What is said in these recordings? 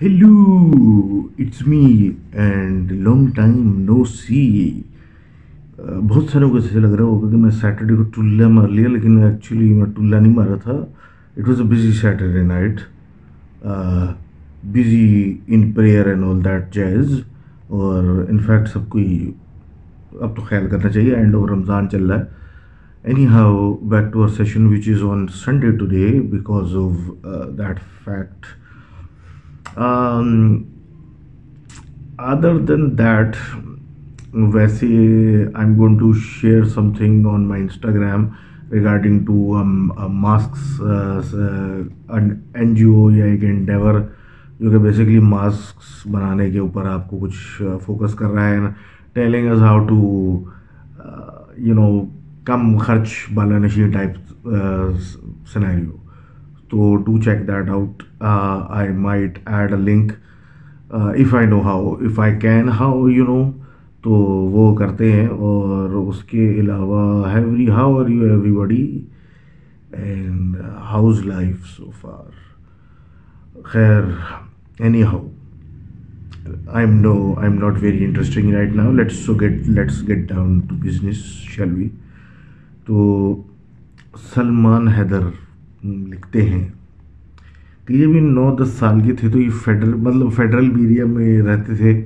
Hello it's me and long time no see بہت ساروں کو ایسے لگ رہا ہوگا کہ میں سیٹرڈے کو ٹولہ مار لیا لیکن ایکچولی میں ٹولہ نہیں مارا تھا it was a busy Saturday night busy in prayer and all that جیز اور انفیکٹ سب کو ہی اب تو خیال کرنا چاہیے اینڈ آف رمضان چل رہا ہے anyhow back to our session which is on Sunday today because of that fact other than that ویسے I am going to share something on my Instagram regarding to masks N G O یا ایک endeavour جو کہ basically masks بنانے کے اوپر آپ کو کچھ فوکس کر رہا ہے telling us how to you know کم خرچ بالا نشی ٹائپ سنیریو تو do check that out I might add a link if I know how if I can how you know تو وہ کرتے ہیں اور اس کے علاوہ however how are you everybody and how's life so far خیر anyhow I am no I am not very interesting right now let's so get let's get down to business shall we تو سلمان حیدر لکھتے ہیں۔ کہ یہ بھی نو دس سال کے تھے تو یہ فیڈرل مطلب فیڈرل ایریا میں رہتے تھے۔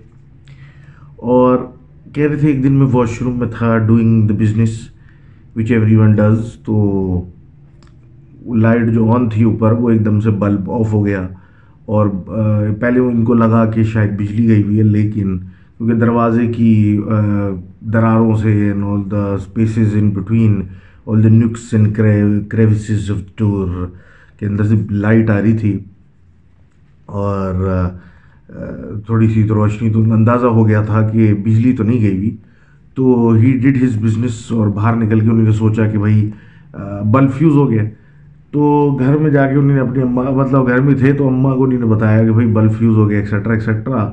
اور کہہ رہے تھے ایک دن میں واش روم میں تھا doing the business which everyone does تو لائٹ جو آن تھی اوپر، وہ ایک دم سے بلب آف ہو گیا۔ اور پہلے وہ ان کو لگا کہ شاید بجلی گئی ہوئی ہے، لیکن کیونکہ دروازے کی دراروں سے and all the spaces in between all the nooks and crevices of door کے اندر سے لائٹ آ رہی تھی اور تھوڑی سی تو روشنی تو اندازہ ہو گیا تھا کہ بجلی تو نہیں گئی ہوئی۔ تو ہی ڈڈ ہز بزنس اور باہر نکل کے انہوں نے سوچا کہ بھائی بلب فیوز ہو گیا۔ تو گھر میں جا کے انہوں نے اپنی اماں مطلب گھر میں تھے تو اماں کو انہوں نے بتایا کہ بھائی بلب فیوز ہو گیا ایکسیٹرا ایکسیٹرا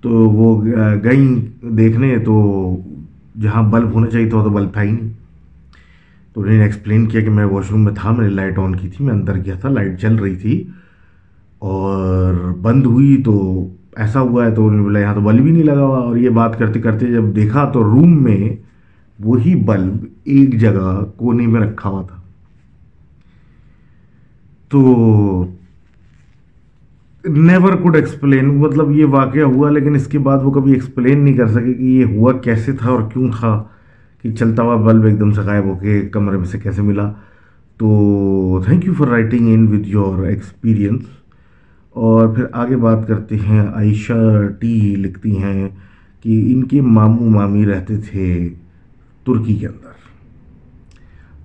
تو وہ گئیں دیکھنے تو جہاں بلب ہونا چاہیے تھا تو بلب تھا ہی نہیں۔ تو انہیں ایکسپلین کیا کہ میں واش روم میں تھا، میں نے لائٹ آن کی تھی، میں اندر گیا تھا لائٹ چل رہی تھی اور بند ہوئی تو ایسا ہوا ہے تو انہوں نے بولا یہاں تو بلب ہی نہیں لگا ہوا۔ اور یہ بات کرتے کرتے جب دیکھا تو روم میں وہی بلب ایک جگہ کونے میں رکھا ہوا تھا۔ تو نیور کوڈ ایکسپلین مطلب یہ واقعہ ہوا لیکن اس کے بعد وہ کبھی ایکسپلین نہیں کر سکے کہ یہ ہوا کیسے تھا اور کیوں تھا۔ کہ چلتا ہوا بلب ایک دم سے غائب ہو کے کمرے میں سے کیسے ملا؟ تو thank you for writing in with your experience اور پھر آگے بات کرتے ہیں، عائشہ ٹی لکھتی ہیں کہ ان کے ماموں مامی رہتے تھے ترکی کے اندر۔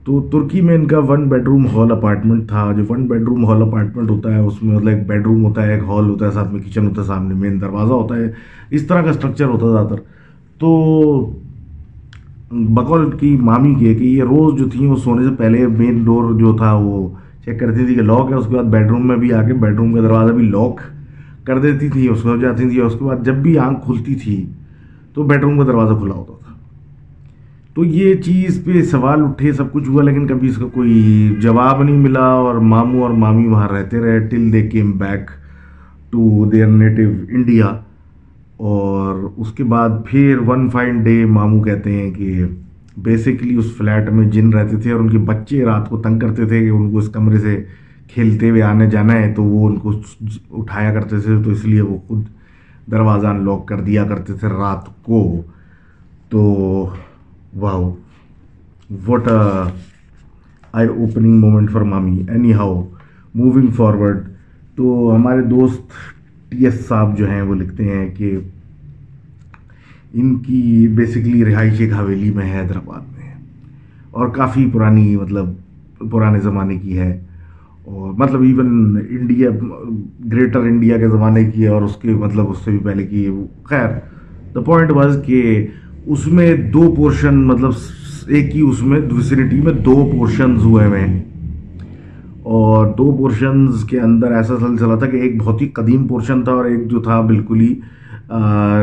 تو ترکی میں ان کا one bed room hall apartment تھا۔ جو one bed room hall apartment ہوتا ہے، اس میں مطلب ایک بیڈ روم ہوتا ہے، ایک ہال ہوتا ہے، ساتھ میں کچن ہوتا ہے، سامنے مین دروازہ ہوتا ہے۔ اس طرح کا اسٹرکچر ہوتا ہے زیادہ تر۔ تو بقول کی مامی کے کہ یہ روز جو تھیں وہ سونے سے پہلے مین ڈور جو تھا وہ چیک کرتی تھی کہ لاک ہے، اس کے بعد بیڈ روم میں بھی آ کے بیڈ روم کا دروازہ بھی لاک کر دیتی تھی، اس میں جاتی تھی اور اس کے بعد جب بھی آنکھ کھلتی تھی تو بیڈ روم کا دروازہ کھلا ہوتا تھا۔ تو یہ چیز پہ سوال اٹھے، سب کچھ ہوا، لیکن کبھی اس کا کوئی جواب نہیں ملا اور ماموں اور مامی وہاں رہتے رہے till they came back to their native India اور اس کے بعد پھر ون فائن ڈے ماموں کہتے ہیں کہ بیسیکلی اس فلیٹ میں جن رہتے تھے اور ان کے بچے رات کو تنگ کرتے تھے کہ ان کو اس کمرے سے کھیلتے ہوئے آنے جانا ہے، تو وہ ان کو اٹھایا کرتے تھے، تو اس لیے وہ خود دروازہ ان لاک کر دیا کرتے تھے رات کو۔ تو wow what eye opening moment for mommy anyhow moving forward تو ہمارے دوست ٹی ایس صاحب جو ہیں، وہ لکھتے ہیں کہ ان کی بیسکلی رہائش ایک حویلی میں ہے، حیدرآباد میں اور کافی پرانی مطلب پرانے زمانے کی ہے۔ اور مطلب ایون انڈیا گریٹر انڈیا کے زمانے کی ہے اور اس کے مطلب اس سے بھی پہلے کی خیر دا پوائنٹ واز کہ اس میں دو پورشن مطلب ایک ہی اس میں وسینٹی میں دو پورشنز ہوئے ہوئے ہیں۔ اور دو پورشنز کے اندر ایسا سلسلہ تھا کہ ایک بہت ہی قدیم پورشن تھا اور ایک جو تھا بالکل ہی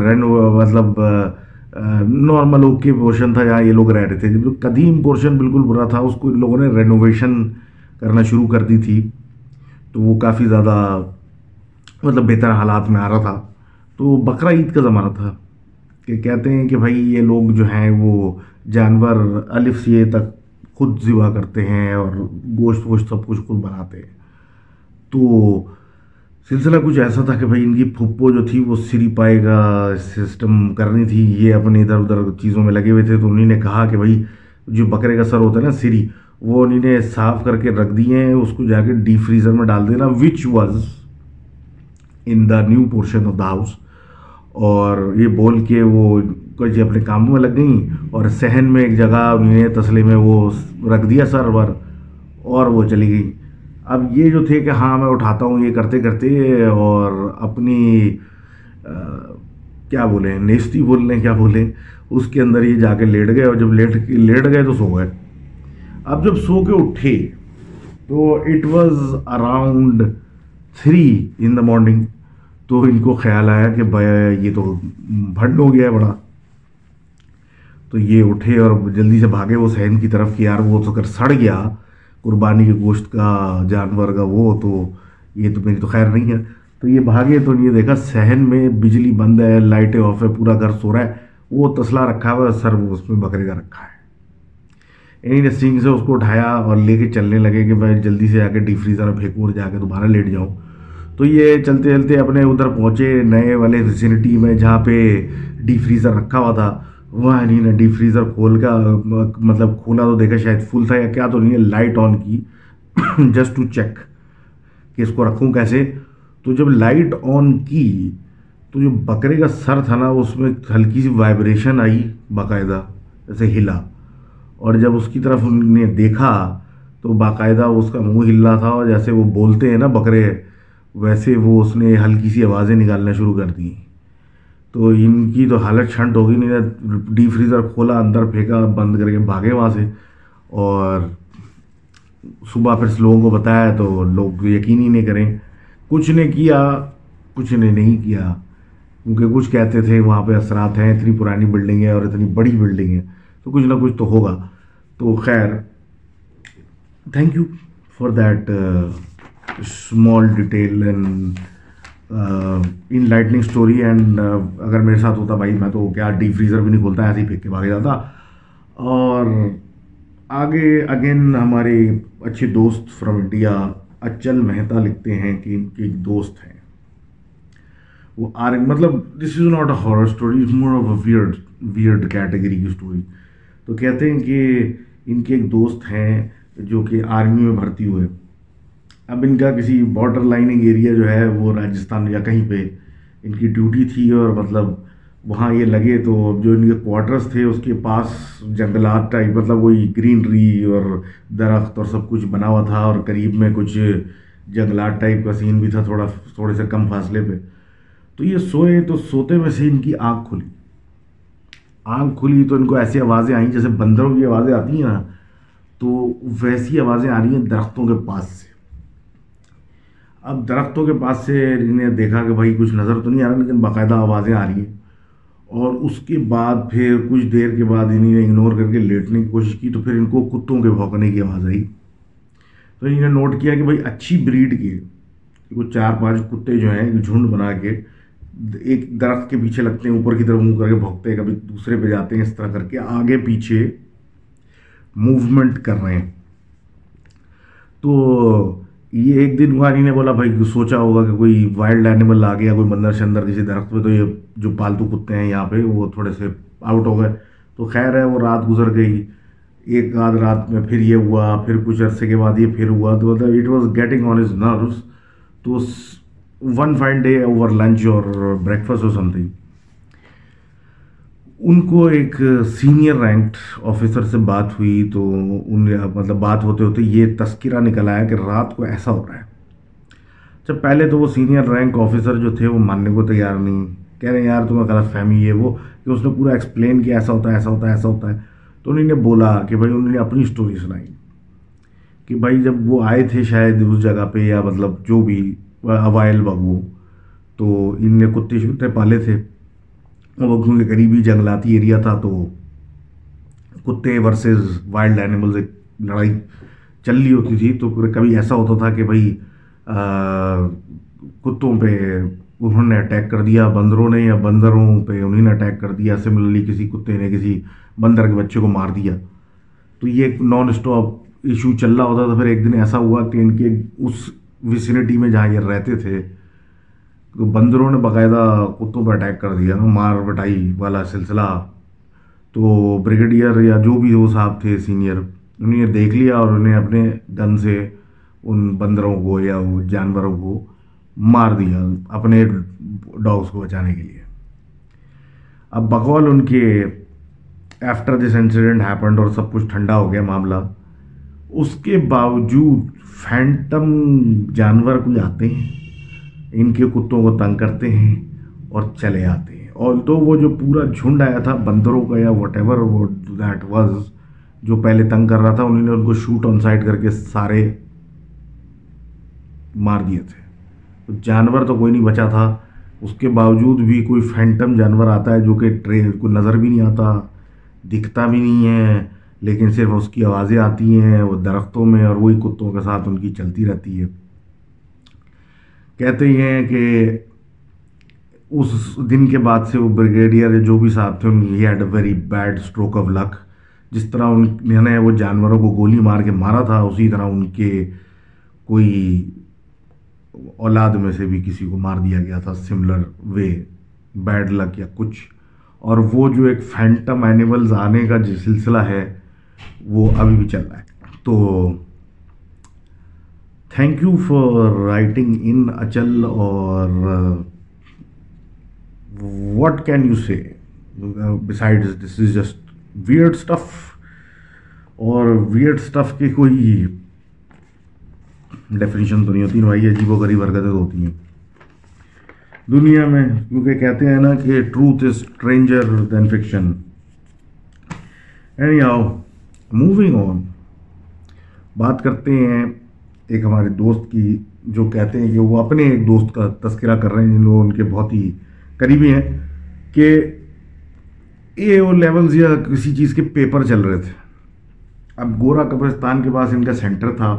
رن مطلب نارمل اوک کے پورشن تھا جہاں یہ لوگ رہ رہے تھے۔ جب قدیم پورشن بالکل برا تھا۔ اس کو ان لوگوں نے رینوویشن کرنا شروع کر دی تھی۔ تو وہ کافی زیادہ مطلب بہتر حالات میں آ رہا تھا۔ تو بقرا عید کا زمانہ تھا کہ کہتے ہیں کہ بھائی یہ لوگ جو ہیں وہ جانور الف سے تک خود ذبح کرتے ہیں اور گوشت ووشت سب کچھ خود بناتے ہیں۔ تو سلسلہ کچھ ایسا تھا کہ بھائی ان کی پھپھو جو تھی وہ سری پائے کا سسٹم کرنی تھی، یہ اپنے ادھر ادھر چیزوں میں لگے ہوئے تھے، تو انہیں نے کہا کہ بھائی جو بکرے کا سر ہوتا ہے نا سری، وہ انہیں نے صاف کر کے رکھ دیے ہیں، اس کو جا کے ڈیپ فریزر میں ڈال دینا which was in the new portion of the house اور یہ بول کے وہ کچھ اپنے کاموں میں لگ گئیں اور صحن میں ایک جگہ انہیں تسلے میں وہ رکھ دیا سر ور اور وہ چلی گئی اب یہ جو تھے کہ ہاں میں اٹھاتا ہوں یہ کرتے کرتے اور اپنی کیا بولیں، نیستی بول لیں کیا بولیں، اس کے اندر یہ جا کے لیٹ گئے اور جب لیٹ لیٹ گئے تو سو گئے۔ اب جب سو کے اٹھے تو it was around three in the morning تو ان کو خیال آیا کہ بھائی یہ تو بھنڈ ہو گیا بڑا۔ تو یہ اٹھے اور جلدی سے بھاگے، وہ سہن کی طرف کہ یار وہ تو کر سڑ گیا۔ قربانی کے گوشت کا، جانور کا، وہ تو یہ تو میری تو خیر نہیں ہے۔ تو یہ بھاگے تو یہ دیکھا سہن میں بجلی بند ہے، لائٹیں آف ہے، پورا گھر سو رہا ہے۔ وہ تسلا رکھا ہوا ہے، سر وہ اس میں بکرے کا رکھا ہے۔ انہیں نے سینگ سے اس کو اٹھایا اور لے کے چلنے لگے کہ میں جلدی سے آ کے ڈیپ فریزر میں پھینکوں اور جا کے دوبارہ لیٹ جاؤں۔ تو یہ چلتے چلتے اپنے ادھر پہنچے نئے والے ویسینٹی میں جہاں پہ ڈیپ فریزر رکھا ہوا تھا۔ وہاں نہیں نے ڈیپ فریزر کھول کا مطلب کھولا تو دیکھا شاید فل تھا یا کیا تو نہیں ہے لائٹ آن کی۔ جسٹ ٹو چیک کہ اس کو رکھوں کیسے۔ تو جب لائٹ آن کی تو جو بکرے کا سر تھا نا، اس میں ہلکی سی وائبریشن آئی باقاعدہ، جیسے ہلا۔ اور جب اس کی طرف ان نے دیکھا تو باقاعدہ اس کا منہ ہل رہا تھا اور جیسے وہ بولتے ہیں نا بکرے، ویسے وہ اس نے ہلکی سی آوازیں نکالنا شروع کر دی تو ان کی تو حالت چھنٹ ہوگی نہیں ڈی فریزر کھولا، اندر پھینکا، بند کر کے بھاگے وہاں سے۔ اور صبح پھر لوگوں کو بتایا تو لوگ یقین ہی نہیں کریں۔ کچھ نے کیا، کچھ نے نہیں کیا۔ کیونکہ کچھ کہتے تھے وہاں پہ اثرات ہیں، اتنی پرانی بلڈنگ ہے اور اتنی بڑی بلڈنگ ہے۔ تو کچھ نہ کچھ تو ہوگا۔ تو خیر thank you for that small detail and enlightening story and اگر میرے ساتھ ہوتا بھائی، میں تو کیا ڈیپ فریزر بھی نہیں کھولتا، ایسے ہی پھینک کے بھاگے جاتا۔ اور آگے اگین ہمارے اچھے دوست فرام انڈیا اچل مہتا لکھتے ہیں کہ ان کے ایک دوست ہیں۔ وہ آر مطلب this is not a horror story is more of a weird weird category کی اسٹوری تو کہتے ہیں کہ ان کے ایک دوست ہیں جو کہ آرمی میں بھرتی ہوئے۔ اب ان کا کسی بارڈر لائننگ ایریا جو ہے وہ راجستھان یا کہیں پہ ان کی ڈیوٹی تھی اور مطلب وہاں یہ لگے تو جو ان کے کوارٹرس تھے اس کے پاس جنگلات ٹائپ مطلب وہی گرینری اور درخت اور سب کچھ بنا ہوا تھا اور قریب میں کچھ جنگلات ٹائپ کا سین بھی تھا تھوڑا، تھوڑے سے کم فاصلے پہ۔ تو یہ سوئے تو سوتے میں سے ان کی آنکھ کھلی۔ آنکھ کھلی تو ان کو ایسی آوازیں آئیں جیسے بندروں کی آوازیں آتی ہیں نا، تو ویسی آوازیں آ رہی ہیں درختوں کے پاس سے۔ اب درختوں کے پاس سے انہیں دیکھا کہ بھائی کچھ نظر تو نہیں آ رہا، لیکن باقاعدہ آوازیں آ رہی ہیں۔ اور اس کے بعد پھر کچھ دیر کے بعد انہیں نے اگنور کر کے لیٹنے کی کوشش کی تو پھر ان کو کتوں کے بھونکنے کی آواز آئی۔ تو انہیں نے نوٹ کیا کہ بھائی اچھی بریڈ کے کچھ چار پانچ کتے جو ہیں جھنڈ بنا کے ایک درخت کے پیچھے لگتے ہیں، اوپر کی طرف منہ کر کے بھونکتے ہیں، کبھی دوسرے پہ جاتے ہیں، اس طرح کر کے آگے پیچھے موومنٹ کر رہے ہیں۔ تو یہ ایک دن وہاں نے بولا بھائی، سوچا ہوگا کہ کوئی وائلڈ اینیمل آ گیا، کوئی بندر شندر کسی درخت پہ، تو یہ جو پالتو کتے ہیں یہاں پہ، وہ تھوڑے سے آؤٹ ہو گئے۔ تو خیر ہے، وہ رات گزر گئی۔ ایک آدھ رات میں پھر یہ ہوا، پھر کچھ عرصے کے بعد یہ پھر ہوا، تو مطلب it was getting on is nervous تو one fine day over lunch اور بریکفاسٹ اور سم تھنگ ان کو ایک سینئر رینکڈ آفیسر سے بات ہوئی تو ان مطلب بات ہوتے ہوتے یہ تذکرہ نکل آیا کہ رات کو ایسا ہو رہا ہے۔ جب پہلے تو وہ سینئر رینک آفیسر جو تھے وہ ماننے کو تیار نہیں۔ کہہ رہے ہیں، یار تمہیں غلط فہمی ہے وہ کہ اس نے پورا ایکسپلین کیا، ایسا ہوتا ہے، ایسا ہوتا ہے، ایسا ہوتا ہے۔ تو انہوں نے بولا کہ بھائی، انہوں نے اپنی اسٹوری سنائی کہ بھائی، جب وہ آئے تھے شاید اس جگہ پہ یا مطلب جو بھی اوائل بابو، تو ان نے کتے شتے پالے تھے۔ وہ کیونکہ قریبی جنگلاتی ایریا تھا تو کتے ورسز وائلڈ اینیملز ایک لڑائی چل رہی ہوتی تھی تو کبھی ایسا ہوتا تھا کہ بھائی کتوں پہ انہوں نے اٹیک کر دیا، بندروں نے یا بندروں پہ انہیں نے اٹیک کر دیا سملرلی کسی کتے نے کسی بندر کے بچے کو مار دیا۔ تو یہ ایک نان اسٹاپ ایشو چل رہا ہوتا تھا۔ پھر ایک دن ایسا ہوا کہ ان کے اس ویسینٹی میں جہاں یہ رہتے تھے بندروں نے باقاعدہ کتوں پہ اٹیک کر دیا نا، مار بٹائی والا سلسلہ۔ تو بریگیڈیئر یا جو بھی وہ صاحب تھے سینئر انہوں نے دیکھ لیا اور انہیں اپنے گن سے ان بندروں کو یا جانوروں کو مار دیا اپنے ڈاگس کو بچانے کے لیے۔ اب بقول ان کے آفٹر دس انسیڈنٹ ہیپنڈ اور سب کچھ ٹھنڈا ہو گیا معاملہ، اس کے باوجود فینٹم جانور کوئی آتے ہیں۔ ان کے کتوں کو تنگ کرتے ہیں اور چلے آتے ہیں۔ اور تو وہ جو پورا جھنڈ آیا تھا، بندروں کا یا وٹ ایور وہ دیٹ واز جو پہلے تنگ کر رہا تھا، انہوں نے ان کو شوٹ آن سائڈ کر کے سارے مار دیے تھے۔ جانور تو کوئی نہیں بچا تھا۔ اس کے باوجود بھی کوئی فینٹم جانور آتا ہے جو کہ ٹرین کو نظر بھی نہیں آتا، دکھتا بھی نہیں ہے، لیکن صرف اس کی آوازیں آتی ہیں، وہ درختوں میں اور وہی کتوں کے ساتھ ان کی چلتی رہتی ہے۔ کہتے ہیں کہ اس دن کے بعد سے وہ بریگیڈیئر جو بھی صاحب تھے، ان ہی had a very bad stroke of luck جس طرح ان نے وہ جانوروں کو گولی مار کے مارا تھا، اسی طرح ان کے کوئی اولاد میں سے بھی کسی کو مار دیا گیا تھا سملر وے بیڈ لک یا کچھ. اور وہ جو ایک فینٹم اینیملز آنے کا جو سلسلہ ہے، وہ ابھی بھی چل رہا ہے۔ تو thank you for writing in اچل اور what can you say besides this is just weird stuff اور ویئرڈ اسٹف کے کوئی ڈیفینیشن تو نہیں ہوتی بھائی عجیب و غریب حرکتیں ہوتی ہیں۔ دنیا میں، کیونکہ کہتے ہیں نا کہ truth is stranger than fiction anyhow moving on بات کرتے ہیں ایک ہمارے دوست کی جو کہتے ہیں کہ وہ اپنے ایک دوست کا تذکرہ کر رہے ہیں، جن لوگ ان کے بہت ہی قریبی ہیں، کہ اے او لیولز یا کسی چیز کے پیپر چل رہے تھے۔ اب گورا قبرستان کے پاس ان کا سینٹر تھا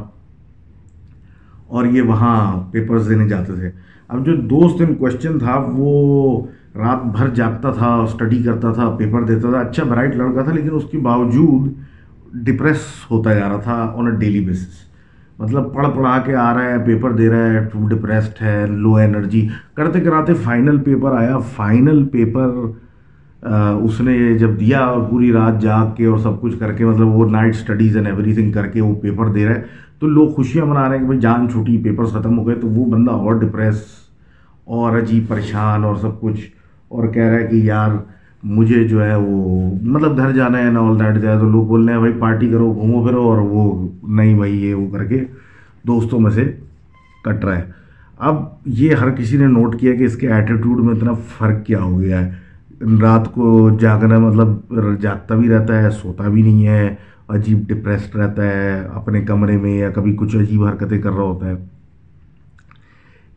اور یہ وہاں پیپرز دینے جاتے تھے۔ اب جو دوست ان کوشچن تھا، وہ رات بھر جاگتا تھا اسٹڈی کرتا تھا پیپر دیتا تھا۔ اچھا برائٹ لڑکا تھا، لیکن اس کے باوجود ڈپریس ہوتا جا رہا تھا آن اے ڈیلی بیسس مطلب پڑھ پڑھا کے آ رہا ہے پیپر دے رہا ہے ٹو ڈپریسڈ ہے لو انرجی کرتے کراتے فائنل پیپر آیا فائنل پیپر اس نے جب دیا اور پوری رات جاگ کے اور سب کچھ کر کے مطلب وہ night studies and every thing کر کے وہ پیپر دے رہا ہے، تو لوگ خوشیاں منا رہے ہیں کہ بھائی جان چھوٹی پیپرز ختم ہو گئے، تو وہ بندہ اور ڈپریس اور عجیب پریشان اور سب کچھ اور کہہ رہا ہے کہ یار مجھے جو ہے وہ مطلب گھر جانا ہے نا آل دیٹ جائے تو لوگ بول رہے ہیں، بھائی پارٹی کرو، گھومو پھرو اور وہ نہیں بھائی یہ وہ کر کے دوستوں میں سے کٹ رہا ہے۔ اب یہ ہر کسی نے نوٹ کیا کہ اس کے ایٹیٹیوڈ میں اتنا فرق کیا ہو گیا ہے۔ رات کو جاگنا مطلب جاگتا بھی رہتا ہے، سوتا بھی نہیں ہے، عجیب ڈپریسڈ رہتا ہے، اپنے کمرے میں یا کبھی کچھ عجیب حرکتیں کر رہا ہوتا ہے۔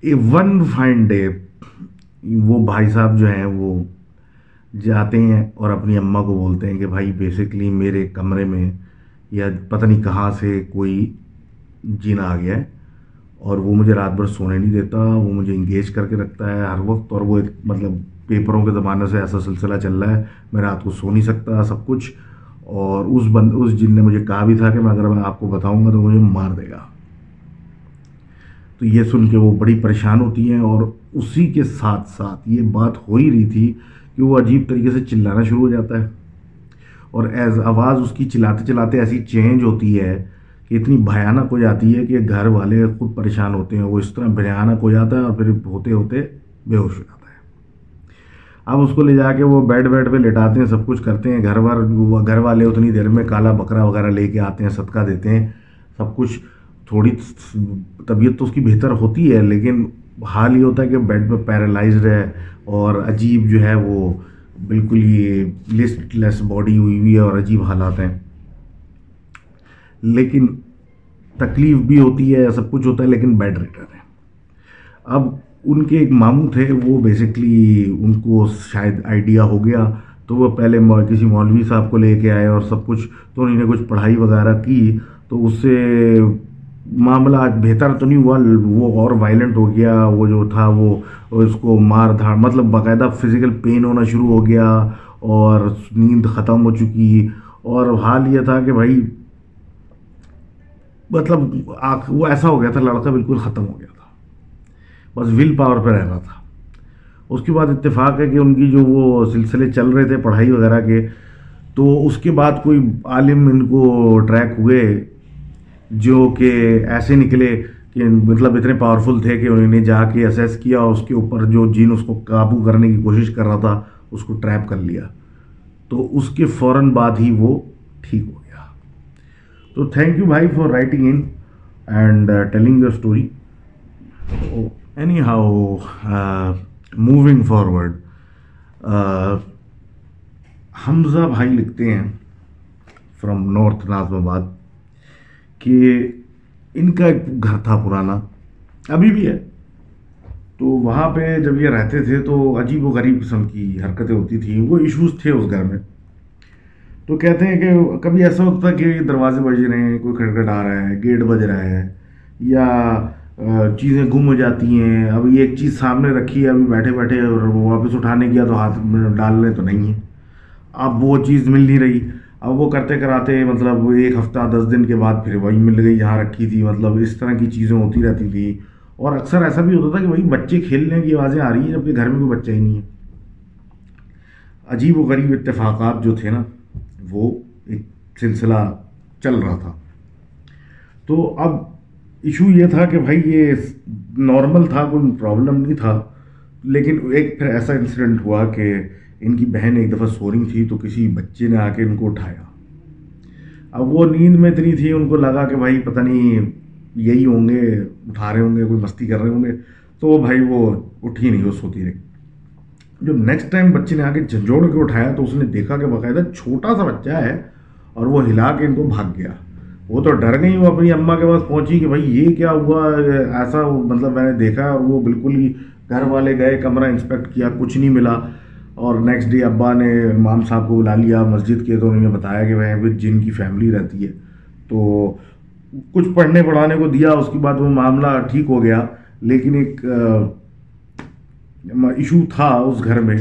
اے ون فائن ڈے وہ بھائی صاحب جو ہیں وہ جاتے ہیں اور اپنی اماں کو بولتے ہیں کہ بھائی بیسکلی میرے کمرے میں یا پتہ نہیں کہاں سے کوئی جین آ گیا ہے اور وہ مجھے رات بھر سونے نہیں دیتا، وہ مجھے انگیج کر کے رکھتا ہے ہر وقت اور وہ مطلب پیپروں کے زمانے سے ایسا سلسلہ چل رہا ہے، میں رات کو سو نہیں سکتا سب کچھ اور اس بند، اس جن نے مجھے کہا بھی تھا کہ میں اگر میں آپ کو بتاؤں گا تو مجھے مار دے گا۔ تو یہ سن کے وہ بڑی پریشان ہوتی ہیں اور اسی کے ساتھ ساتھ یہ بات ہو ہی رہی تھی کہ وہ عجیب طریقے سے چلانا شروع ہو جاتا ہے۔ اور ایز آواز اس کی چلاتے چلاتے ایسی چینج ہوتی ہے کہ اتنی بھیانک ہو جاتی ہے کہ گھر والے خود پریشان ہوتے ہیں، وہ اس طرح بھیانک ہو جاتا ہے اور پھر ہوتے ہوتے بے ہوش ہو جاتا ہے۔ اب اس کو لے جا کے وہ بیڈ بیڈ پہ لٹاتے ہیں، سب کچھ کرتے ہیں۔ گھر بار گھر والے اتنی دیر میں کالا بکرا وغیرہ لے کے آتے ہیں، صدقہ دیتے ہیں۔ سب کچھ تھوڑی طبیعت تو اس کی بہتر ہوتی ہے، لیکن حال یہ ہوتا ہے کہ بیڈ پہ پیرالائزڈ ہے اور عجیب جو ہے وہ بالکل یہ لسٹ لیس باڈی ہوئی ہوئی ہے اور عجیب حالات ہیں۔ لیکن تکلیف بھی ہوتی ہے، سب کچھ ہوتا ہے، لیکن بیڈ ریٹر ہے۔ اب ان کے ایک ماموں تھے، وہ بیسکلی ان کو شاید آئیڈیا ہو گیا۔ تو وہ پہلے کسی مولوی صاحب کو لے کے آئے اور سب کچھ، تو انہوں نے کچھ پڑھائی وغیرہ کی۔ تو اس سے معاملہ بہتر تو نہیں ہوا، وہ اور وائلنٹ ہو گیا، وہ جو تھا وہ اس کو مار دھاڑ مطلب باقاعدہ فزیکل پین ہونا شروع ہو گیا اور نیند ختم ہو چکی۔ اور حال یہ تھا کہ بھائی مطلب وہ ایسا ہو گیا تھا، لڑکا بالکل ختم ہو گیا تھا۔ بس ول پاور پہ رہ رہا تھا۔ اس کے بعد اتفاق ہے کہ ان کی جو وہ سلسلے چل رہے تھے پڑھائی وغیرہ کے، تو اس کے بعد کوئی عالم ان کو ٹریک ہوئے۔ جو کہ ایسے نکلے کہ مطلب اتنے پاورفل تھے کہ انہوں نے جا کے اسیس کیا اس کے اوپر جو جن اس کو قابو کرنے کی کوشش کر رہا تھا، اس کو ٹریپ کر لیا۔ تو اس کے فوراً بعد ہی وہ ٹھیک ہو گیا۔ تو تھینک یو بھائی for writing in and telling your story anyhow moving forward Hamza بھائی لکھتے ہیں فرام نارتھ نازم آباد کہ ان کا ایک گھر تھا پرانا، ابھی بھی ہے۔ تو وہاں پہ جب یہ رہتے تھے تو عجیب و غریب قسم کی حرکتیں ہوتی تھیں، وہ ایشوز تھے اس گھر میں۔ تو کہتے ہیں کہ کبھی ایسا ہوتا تھا کہ دروازے بج رہے ہیں، کوئی کھڑکٹ آ رہا ہے، گیٹ بج رہا ہے، یا چیزیں گم ہو جاتی ہیں۔ ابھی ایک چیز سامنے رکھی ہے، ابھی بیٹھے بیٹھے اور واپس اٹھانے کیا تو ہاتھ میں ڈال لیں تو نہیں ہے۔ اب وہ چیز مل نہیں رہی۔ اب وہ کرتے کراتے مطلب ایک ہفتہ دس دن کے بعد پھر وہی مل گئی جہاں رکھی تھی مطلب اس طرح کی چیزیں ہوتی رہتی تھی اور اکثر ایسا بھی ہوتا تھا کہ وہی بچے کھیلنے کی آوازیں آ رہی ہیں، جبکہ گھر میں کوئی بچہ ہی نہیں ہے۔ عجیب و غریب اتفاقات جو تھے نا، وہ ایک سلسلہ چل رہا تھا۔ تو اب ایشو یہ تھا کہ بھائی یہ نارمل تھا، کوئی پرابلم نہیں تھا۔ لیکن ایک پھر ایسا انسیڈنٹ ہوا کہ ان کی بہن ایک دفعہ سورنگ تھی تو کسی بچے نے آ کے ان کو اٹھایا۔ اب وہ نیند میں اتنی تھی، ان کو لگا کہ بھائی پتہ نہیں یہی ہوں گے، اٹھا رہے ہوں گے، کوئی مستی کر رہے ہوں گے۔ تو بھائی وہ اٹھی نہیں، وہ سوتی رہی۔ جب نیکسٹ ٹائم بچے نے آ کے جھنجھوڑ کے اٹھایا تو اس نے دیکھا کہ باقاعدہ چھوٹا سا بچہ ہے اور وہ ہلا کے ان کو بھاگ گیا۔ وہ تو ڈر گئی، وہ اپنی اماں کے پاس پہنچی کہ بھائی یہ کیا ہوا، ایسا مطلب میں نے دیکھا اور وہ بالکل ہی گھر والے گئے، کمرہ انسپیکٹ کیا، کچھ نہیں ملا۔ اور نیکسٹ ڈے ابا نے امام صاحب کو بلا لیا مسجد کے، تو انہوں نے بتایا کہ وہاں پہ جن کی فیملی رہتی ہے۔ تو کچھ پڑھنے پڑھانے کو دیا، اس کے بعد وہ معاملہ ٹھیک ہو گیا۔ لیکن ایک ایشو تھا اس گھر میں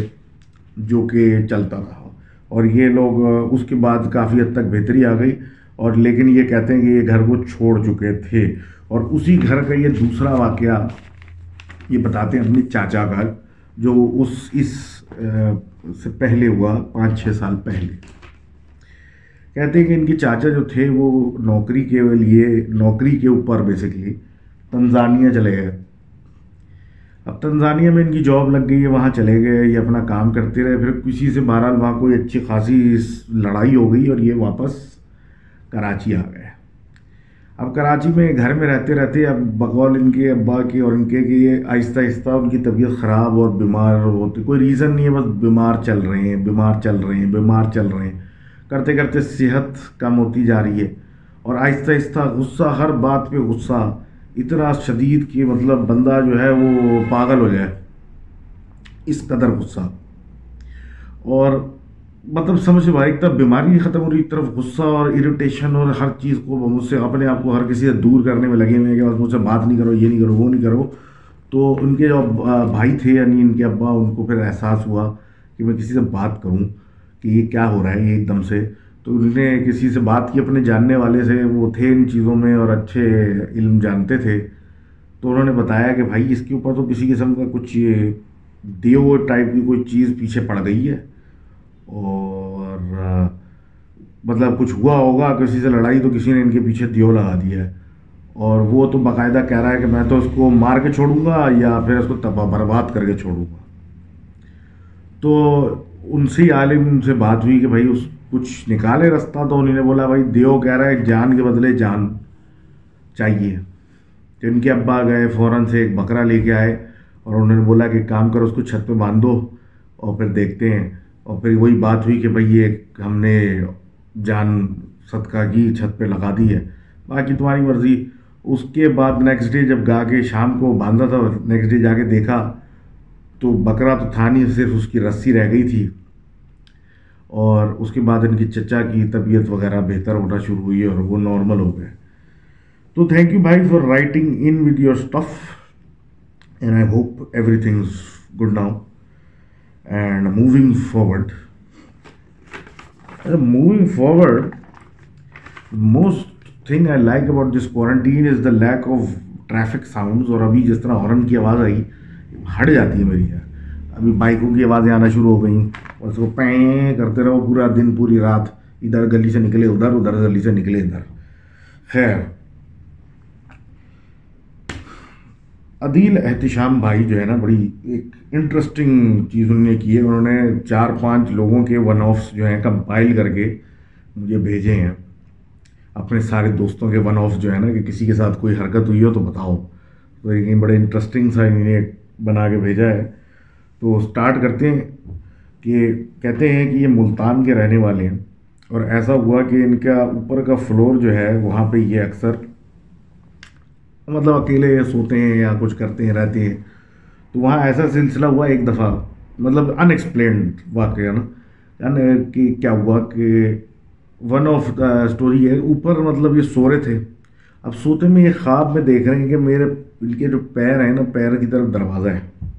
جو کہ چلتا رہا۔ اور یہ لوگ اس کے بعد کافی حد تک بہتری آ گئی۔ اور لیکن یہ کہتے ہیں کہ یہ گھر کو چھوڑ چکے تھے۔ اور اسی گھر کا یہ دوسرا واقعہ یہ بتاتے ہیں اپنے چاچا کا جو اس اس سے پہلے ہوا، پانچ چھ سال پہلے۔ کہتے ہیں کہ ان کے چاچا جو تھے، وہ نوکری کے لیے، نوکری کے اوپر بیسکلی تنزانیہ چلے گئے۔ اب تنزانیہ میں ان کی جاب لگ گئی ہے، وہاں چلے گئے، یہ اپنا کام کرتے رہے۔ پھر کسی سے بہرحال وہاں کوئی اچھی خاصی لڑائی ہو گئی اور یہ واپس کراچی آ گئے۔ اب کراچی میں گھر میں رہتے رہتے اب بقول ان کے ابا کے اور ان کے کہ یہ آہستہ آہستہ ان کی طبیعت خراب اور بیمار ہوتی کوئی ریزن نہیں ہے، بس بیمار چل رہے ہیں، بیمار چل رہے ہیں، بیمار چل رہے ہیں۔ کرتے کرتے صحت کم ہوتی جا رہی ہے اور آہستہ آہستہ غصہ، ہر بات پہ غصہ، اتنا شدید کہ مطلب بندہ جو ہے وہ پاگل ہو جائے۔ اس قدر غصہ۔ اور مطلب سمجھ بھائی، ایک طرف بیماری ختم ہو رہی ایک طرف غصہ اور اریٹیشن اور ہر چیز کو مجھ سے اپنے آپ کو ہر کسی سے دور کرنے میں لگے ہوئے ہیں کہ بس مجھ سے بات نہیں کرو، یہ نہیں کرو، وہ نہیں کرو۔ تو ان کے جو بھائی تھے یعنی ان کے ابا، ان کو پھر احساس ہوا کہ میں کسی سے بات کروں کہ یہ کیا ہو رہا ہے، یہ ایک دم سے۔ تو انہوں نے کسی سے بات کی، اپنے جاننے والے سے، وہ تھے ان چیزوں میں اور اچھے علم جانتے تھے۔ تو انہوں نے بتایا کہ بھائی، اس کے اوپر تو کسی قسم کا کچھ دیو ٹائپ کی کوئی چیز پیچھے پڑ گئی ہے۔ اور مطلب کچھ ہوا ہوگا کسی سے لڑائی تو کسی نے ان کے پیچھے دیو لگا دیا ہے۔ اور وہ تو باقاعدہ کہہ رہا ہے کہ میں تو اس کو مار کے چھوڑوں گا یا پھر اس کو تباہ برباد کر کے چھوڑوں گا۔ تو ان سے عالم سے بات ہوئی کہ بھائی اس کچھ نکالے رستہ تو انہوں نے بولا، بھائی دیو کہہ رہا ہے جان کے بدلے جان چاہیے۔ تو ان کے ابا گئے، فوراً سے ایک بکرا لے کے آئے اور انہوں نے بولا کہ کام کرو، اس کو چھت پہ باندھ دو اور پھر دیکھتے ہیں۔ اور پھر وہی بات ہوئی کہ بھائی یہ ہم نے جان صدقہ کی چھت پہ لگا دی ہے۔ باقی تمہاری مرضی۔ اس کے بعد نیکسٹ ڈے جب گا کے شام کو باندھا تھا نیکسٹ ڈے جا کے دیکھا تو بکرا تو تھا نہیں، صرف اس کی رسی رہ گئی تھی۔ اور اس کے بعد ان کی چچا کی طبیعت وغیرہ بہتر ہونا شروع ہوئی اور وہ نارمل ہو گئے۔ تو تھینک یو بھائی for writing in with your and I hope everything is good now and moving forward. Moving forward most thing I like about this quarantine is the lack of traffic sounds. اور ابھی جس طرح horn کی آواز آئی ہٹ جاتی ہے میری یہاں ابھی بائکوں کی آوازیں آنا شروع ہو گئیں اور اس کو پیں کرتے رہو پورا دن پوری رات ادھر گلی سے نکلے ادھر ادھر گلی سے نکلے ادھر خیر عدیل احتشام بھائی جو ہے نا، بڑی ایک انٹرسٹنگ چیز انہوں نے کی ہے۔ انہوں نے چار پانچ لوگوں کے ون آفس جو ہیں کمپائل کر کے مجھے بھیجے ہیں۔ اپنے سارے دوستوں کے ون آفس جو ہے نا، کہ کسی کے ساتھ کوئی حرکت ہوئی ہو تو بتاؤ۔ تو یہ بڑے انٹرسٹنگ سا انہوں نے بنا کے بھیجا ہے۔ تو سٹارٹ کرتے ہیں کہ کہتے ہیں کہ یہ ملتان کے رہنے والے ہیں۔ اور ایسا ہوا کہ ان کا اوپر کا فلور جو ہے، وہاں پہ یہ اکثر مطلب اکیلے سوتے ہیں یا کچھ کرتے ہیں، رہتے ہیں۔ تو وہاں ایسا سلسلہ ہوا ایک دفعہ مطلب ان ایکسپلینڈ واقعہ نا۔ یعنی کہ کیا ہوا کہ ون آف دا اسٹوری ہے، اوپر مطلب یہ سو رہے تھے۔ اب سوتے میں یہ خواب میں دیکھ رہے ہیں کہ میرے ان کے جو پیر ہیں نا، پیر کی طرف دروازہ ہے۔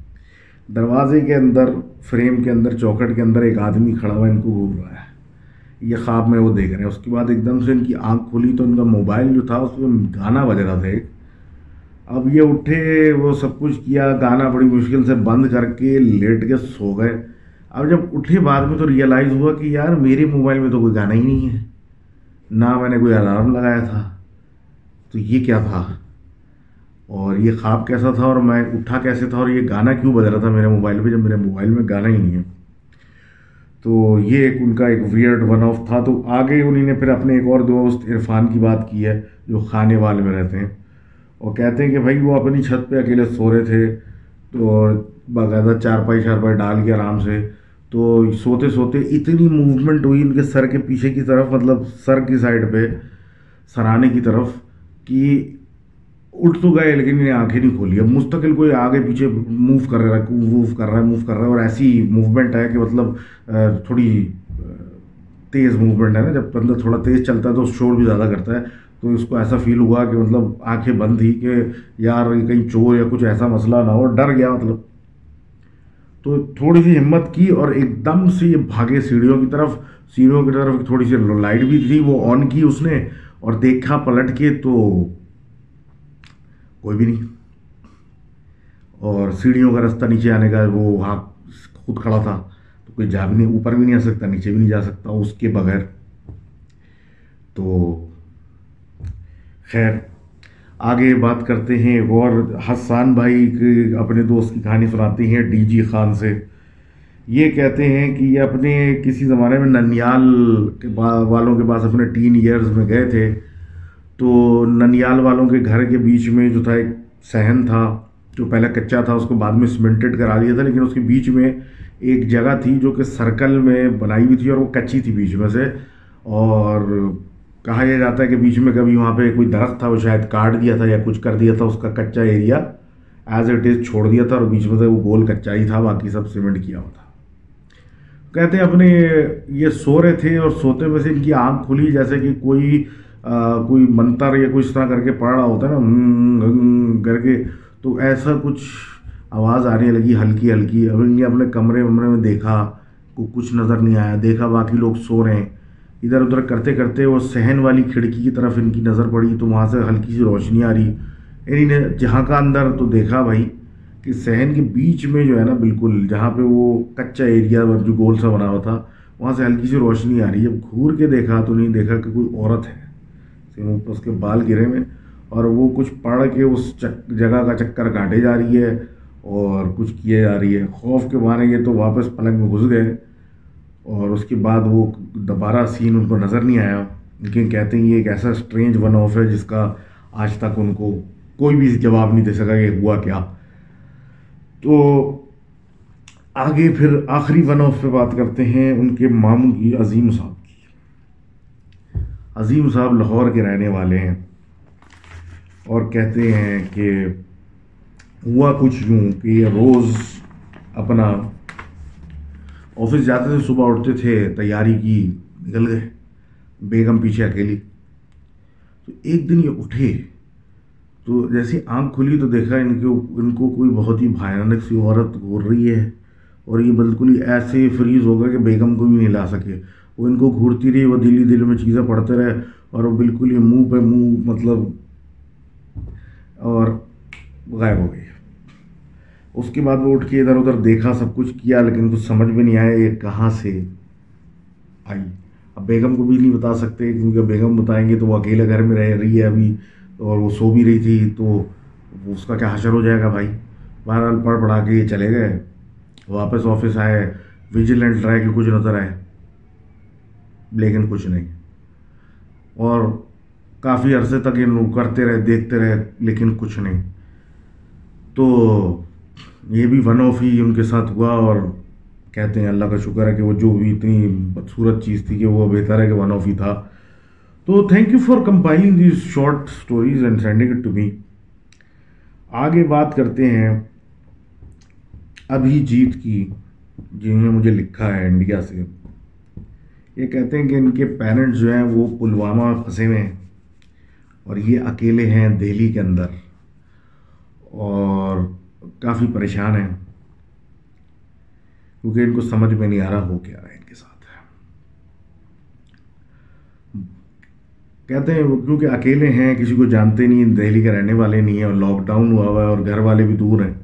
دروازے کے اندر، فریم کے اندر چوکٹ کے اندر ایک آدمی کھڑا ہوا ان کو گھوم رہا ہے۔ یہ خواب میں وہ دیکھ رہے ہیں۔ اس کے بعد ایک دم سے ان کی آنکھ کھلی تو ان کا موبائل جو تھا، اس میں گانا بج رہا تھا ایک۔ اب یہ اٹھے، وہ سب کچھ کیا، گانا بڑی مشکل سے بند کر کے لیٹ کے سو گئے۔ اب جب اٹھے بعد میں تو ریئلائز ہوا کہ یار میرے موبائل میں تو کوئی گانا ہی نہیں ہے۔ نہ میں نے کوئی الارم لگایا تھا۔ تو یہ کیا تھا؟ اور یہ خواب کیسا تھا؟ اور میں اٹھا کیسے تھا؟ اور یہ گانا کیوں بج رہا تھا میرے موبائل پہ جب میرے موبائل میں گانا ہی نہیں ہے؟ تو یہ ایک ان کا ایک ویئرڈ ون آف تھا۔ تو آگے انہیں نے پھر اپنے ایک اور دوست عرفان کی بات کی ہے، جو خانے والے میں رہتے ہیں۔ اور کہتے ہیں کہ بھائی وہ اپنی چھت پہ اکیلے سو رہے تھے تو باقاعدہ چارپائی چارپائی ڈال کے آرام سے تو سوتے سوتے اتنی موومنٹ ہوئی ان کے سر کے پیچھے کی طرف مطلب سر کی سائڈ پہ، سرانے کی طرف، کہ اٹھ تو گئے لیکن انہیں آنکھیں نہیں کھولی۔ اب مستقل کوئی آگے پیچھے موو کر رہا ہے موو کر رہا ہے موو کر رہا ہے اور ایسی موومنٹ ہے کہ مطلب تھوڑی تیز موومنٹ ہے نا۔ جب بندہ تھوڑا تیز چلتا ہے تو شور بھی زیادہ کرتا ہے۔ تو اس کو ایسا فیل ہوا کہ مطلب آنکھیں بند تھی کہ یار کہیں چور یا کچھ ایسا مسئلہ نہ ہو، ڈر گیا مطلب۔ تو تھوڑی سی ہمت کی اور ایک دم سے یہ بھاگے سیڑھیوں کی طرف، سیڑھیوں کی طرف تھوڑی سی لائٹ بھی تھی، وہ آن کی اس نے اور دیکھا پلٹ کے تو کوئی بھی نہیں۔ اور سیڑھیوں کا راستہ نیچے آنے کا وہ وہاں خود کھڑا تھا۔ تو کوئی جا بھی نہیں، اوپر بھی نہیں آ سکتا، نیچے بھی نہیں جا سکتا، اس کے بغیر۔ تو خیر، آگے بات کرتے ہیں، غور، حسان بھائی اپنے دوست کی کہانی سناتے ہیں ڈی جی خان سے۔ یہ کہتے ہیں کہ یہ اپنے کسی زمانے میں ننیال والوں کے پاس اپنے ٹین ایئرز میں گئے تھے۔ تو ننیال والوں کے گھر کے بیچ میں جو تھا ایک صحن تھا، جو پہلا کچا تھا، اس کو بعد میں سیمنٹڈ کرا لیا تھا، لیکن اس کے بیچ میں ایک جگہ تھی جو کہ سرکل میں بنائی ہوئی تھی اور وہ کچی تھی بیچ میں سے۔ اور کہا یہ جاتا ہے کہ بیچ میں کبھی وہاں پہ کوئی درخت تھا وہ شاید کاٹ دیا تھا یا کچھ کر دیا تھا اس کا کچا ایریا ایز اٹ از چھوڑ دیا تھا اور بیچ میں سے وہ گول کچا ہی تھا باقی سب سیمنٹ کیا ہوا تھا۔ کہتے ہیں اپنے یہ سو رہے تھے اور سوتے میں سے ان کی آنکھ کھلی جیسے کہ کوئی آ, کوئی منتر یا کچھ طرح کر کے پڑھ رہا ہوتا ہے نا کر کے۔ تو ایسا کچھ آواز آنے لگی ہلکی ہلکی۔ اب ان اپنے کمرے ومرے میں دیکھا کو کچھ نظر نہیں آیا۔ دیکھا باقی لوگ سو رہے ہیں۔ ادھر ادھر کرتے کرتے وہ صحن والی کھڑکی کی طرف ان کی نظر پڑی تو وہاں سے ہلکی سی روشنی آ رہی۔ انہیں نے جہاں کا اندر تو دیکھا بھائی کہ صحن کے بیچ میں جو ہے نا بالکل جہاں پہ وہ کچا ایریا جو گول سا بنا ہوا تھا، وہاں سے ہلکی سی روشنی آ رہی۔ جب گھور کے دیکھا تو نہیں دیکھا کہ کوئی عورت ہے اس کے بال گرے میں اور وہ کچھ پڑھ کے اس جگہ کا چکر کاٹے جا رہی ہے اور کچھ کیے جا رہی ہے۔ خوف کے مارے یہ تو واپس پلنگ میں گھس گئے۔ اور اس کے بعد وہ دوبارہ سین ان کو نظر نہیں آیا۔ لیکن کہتے ہیں یہ ایک ایسا اسٹرینج ون آف ہے جس کا آج تک ان کو کوئی بھی جواب نہیں دے سکا کہ ہوا کیا۔ تو آگے پھر آخری ون آف پہ بات کرتے ہیں ان کے ماموں کی، عظیم صاحب کی۔ عظیم صاحب لاہور کے رہنے والے ہیں اور کہتے ہیں کہ ہوا کچھ یوں کہ روز اپنا آفس جاتے تھے صبح اٹھتے تھے، تیاری کی، نکل گئے، بیگم پیچھے اکیلی۔ تو ایک دن یہ اٹھے۔ تو جیسی آنکھ کھلی تو دیکھا ان کے ان کو کوئی بہت ہی بھیانک سی عورت گھور رہی ہے اور یہ بالکل ہی ایسے فریز ہو گیا کہ بیگم کو بھی نہیں لا سکے۔ وہ ان کو گھورتی رہی، وہ دلی دل میں چیزیں پڑھتے رہے اور وہ بالکل ہی منہ پہ منہ مطلب اور غائب ہو گئے اس کے بعد وہ اٹھ کے ادھر ادھر دیکھا، سب کچھ کیا، لیکن کچھ سمجھ میں نہیں آیا یہ کہاں سے آئی۔ اب بیگم کو بھی نہیں بتا سکتے، کیونکہ بیگم بتائیں گے تو وہ اکیلے گھر میں رہ رہی ہے ابھی اور وہ سو بھی رہی تھی، تو اس کا کیا حشر ہو جائے گا بھائی؟ بہرحال پڑھ پڑھا کے یہ چلے گئے۔ واپس آفس آئے ویجیلنٹ رہے کہ کچھ نظر آئے۔ لیکن کچھ نہیں۔ اور کافی عرصے تک یہ کرتے رہے، دیکھتے رہے، لیکن کچھ نہیں۔ تو یہ بھی ون آف ہی ان کے ساتھ ہوا اور کہتے ہیں اللہ کا شکر ہے کہ وہ جو بھی اتنی بدصورت چیز تھی کہ وہ بہتر ہے کہ ون آف ہی تھا۔ تو thank you for compiling these short stories and sending it to me آگے بات کرتے ہیں ابھی جیت کی، جنہوں نے مجھے لکھا ہے انڈیا سے۔ یہ کہتے ہیں کہ ان کے پیرنٹس جو ہیں وہ پلوامہ پھنسے ہوئے ہیں اور یہ اکیلے ہیں دہلی کے اندر۔ اور کافی پریشان ہیں۔ کیونکہ ان کو سمجھ میں نہیں آ رہا ہو کیا رہا ہے ان کے ساتھ۔ کہتے ہیں کیونکہ اکیلے ہیں، کسی کو جانتے نہیں، دہلی کے رہنے والے نہیں ہیں اور لاک ڈاؤن ہوا ہوا ہے اور گھر والے بھی دور ہیں۔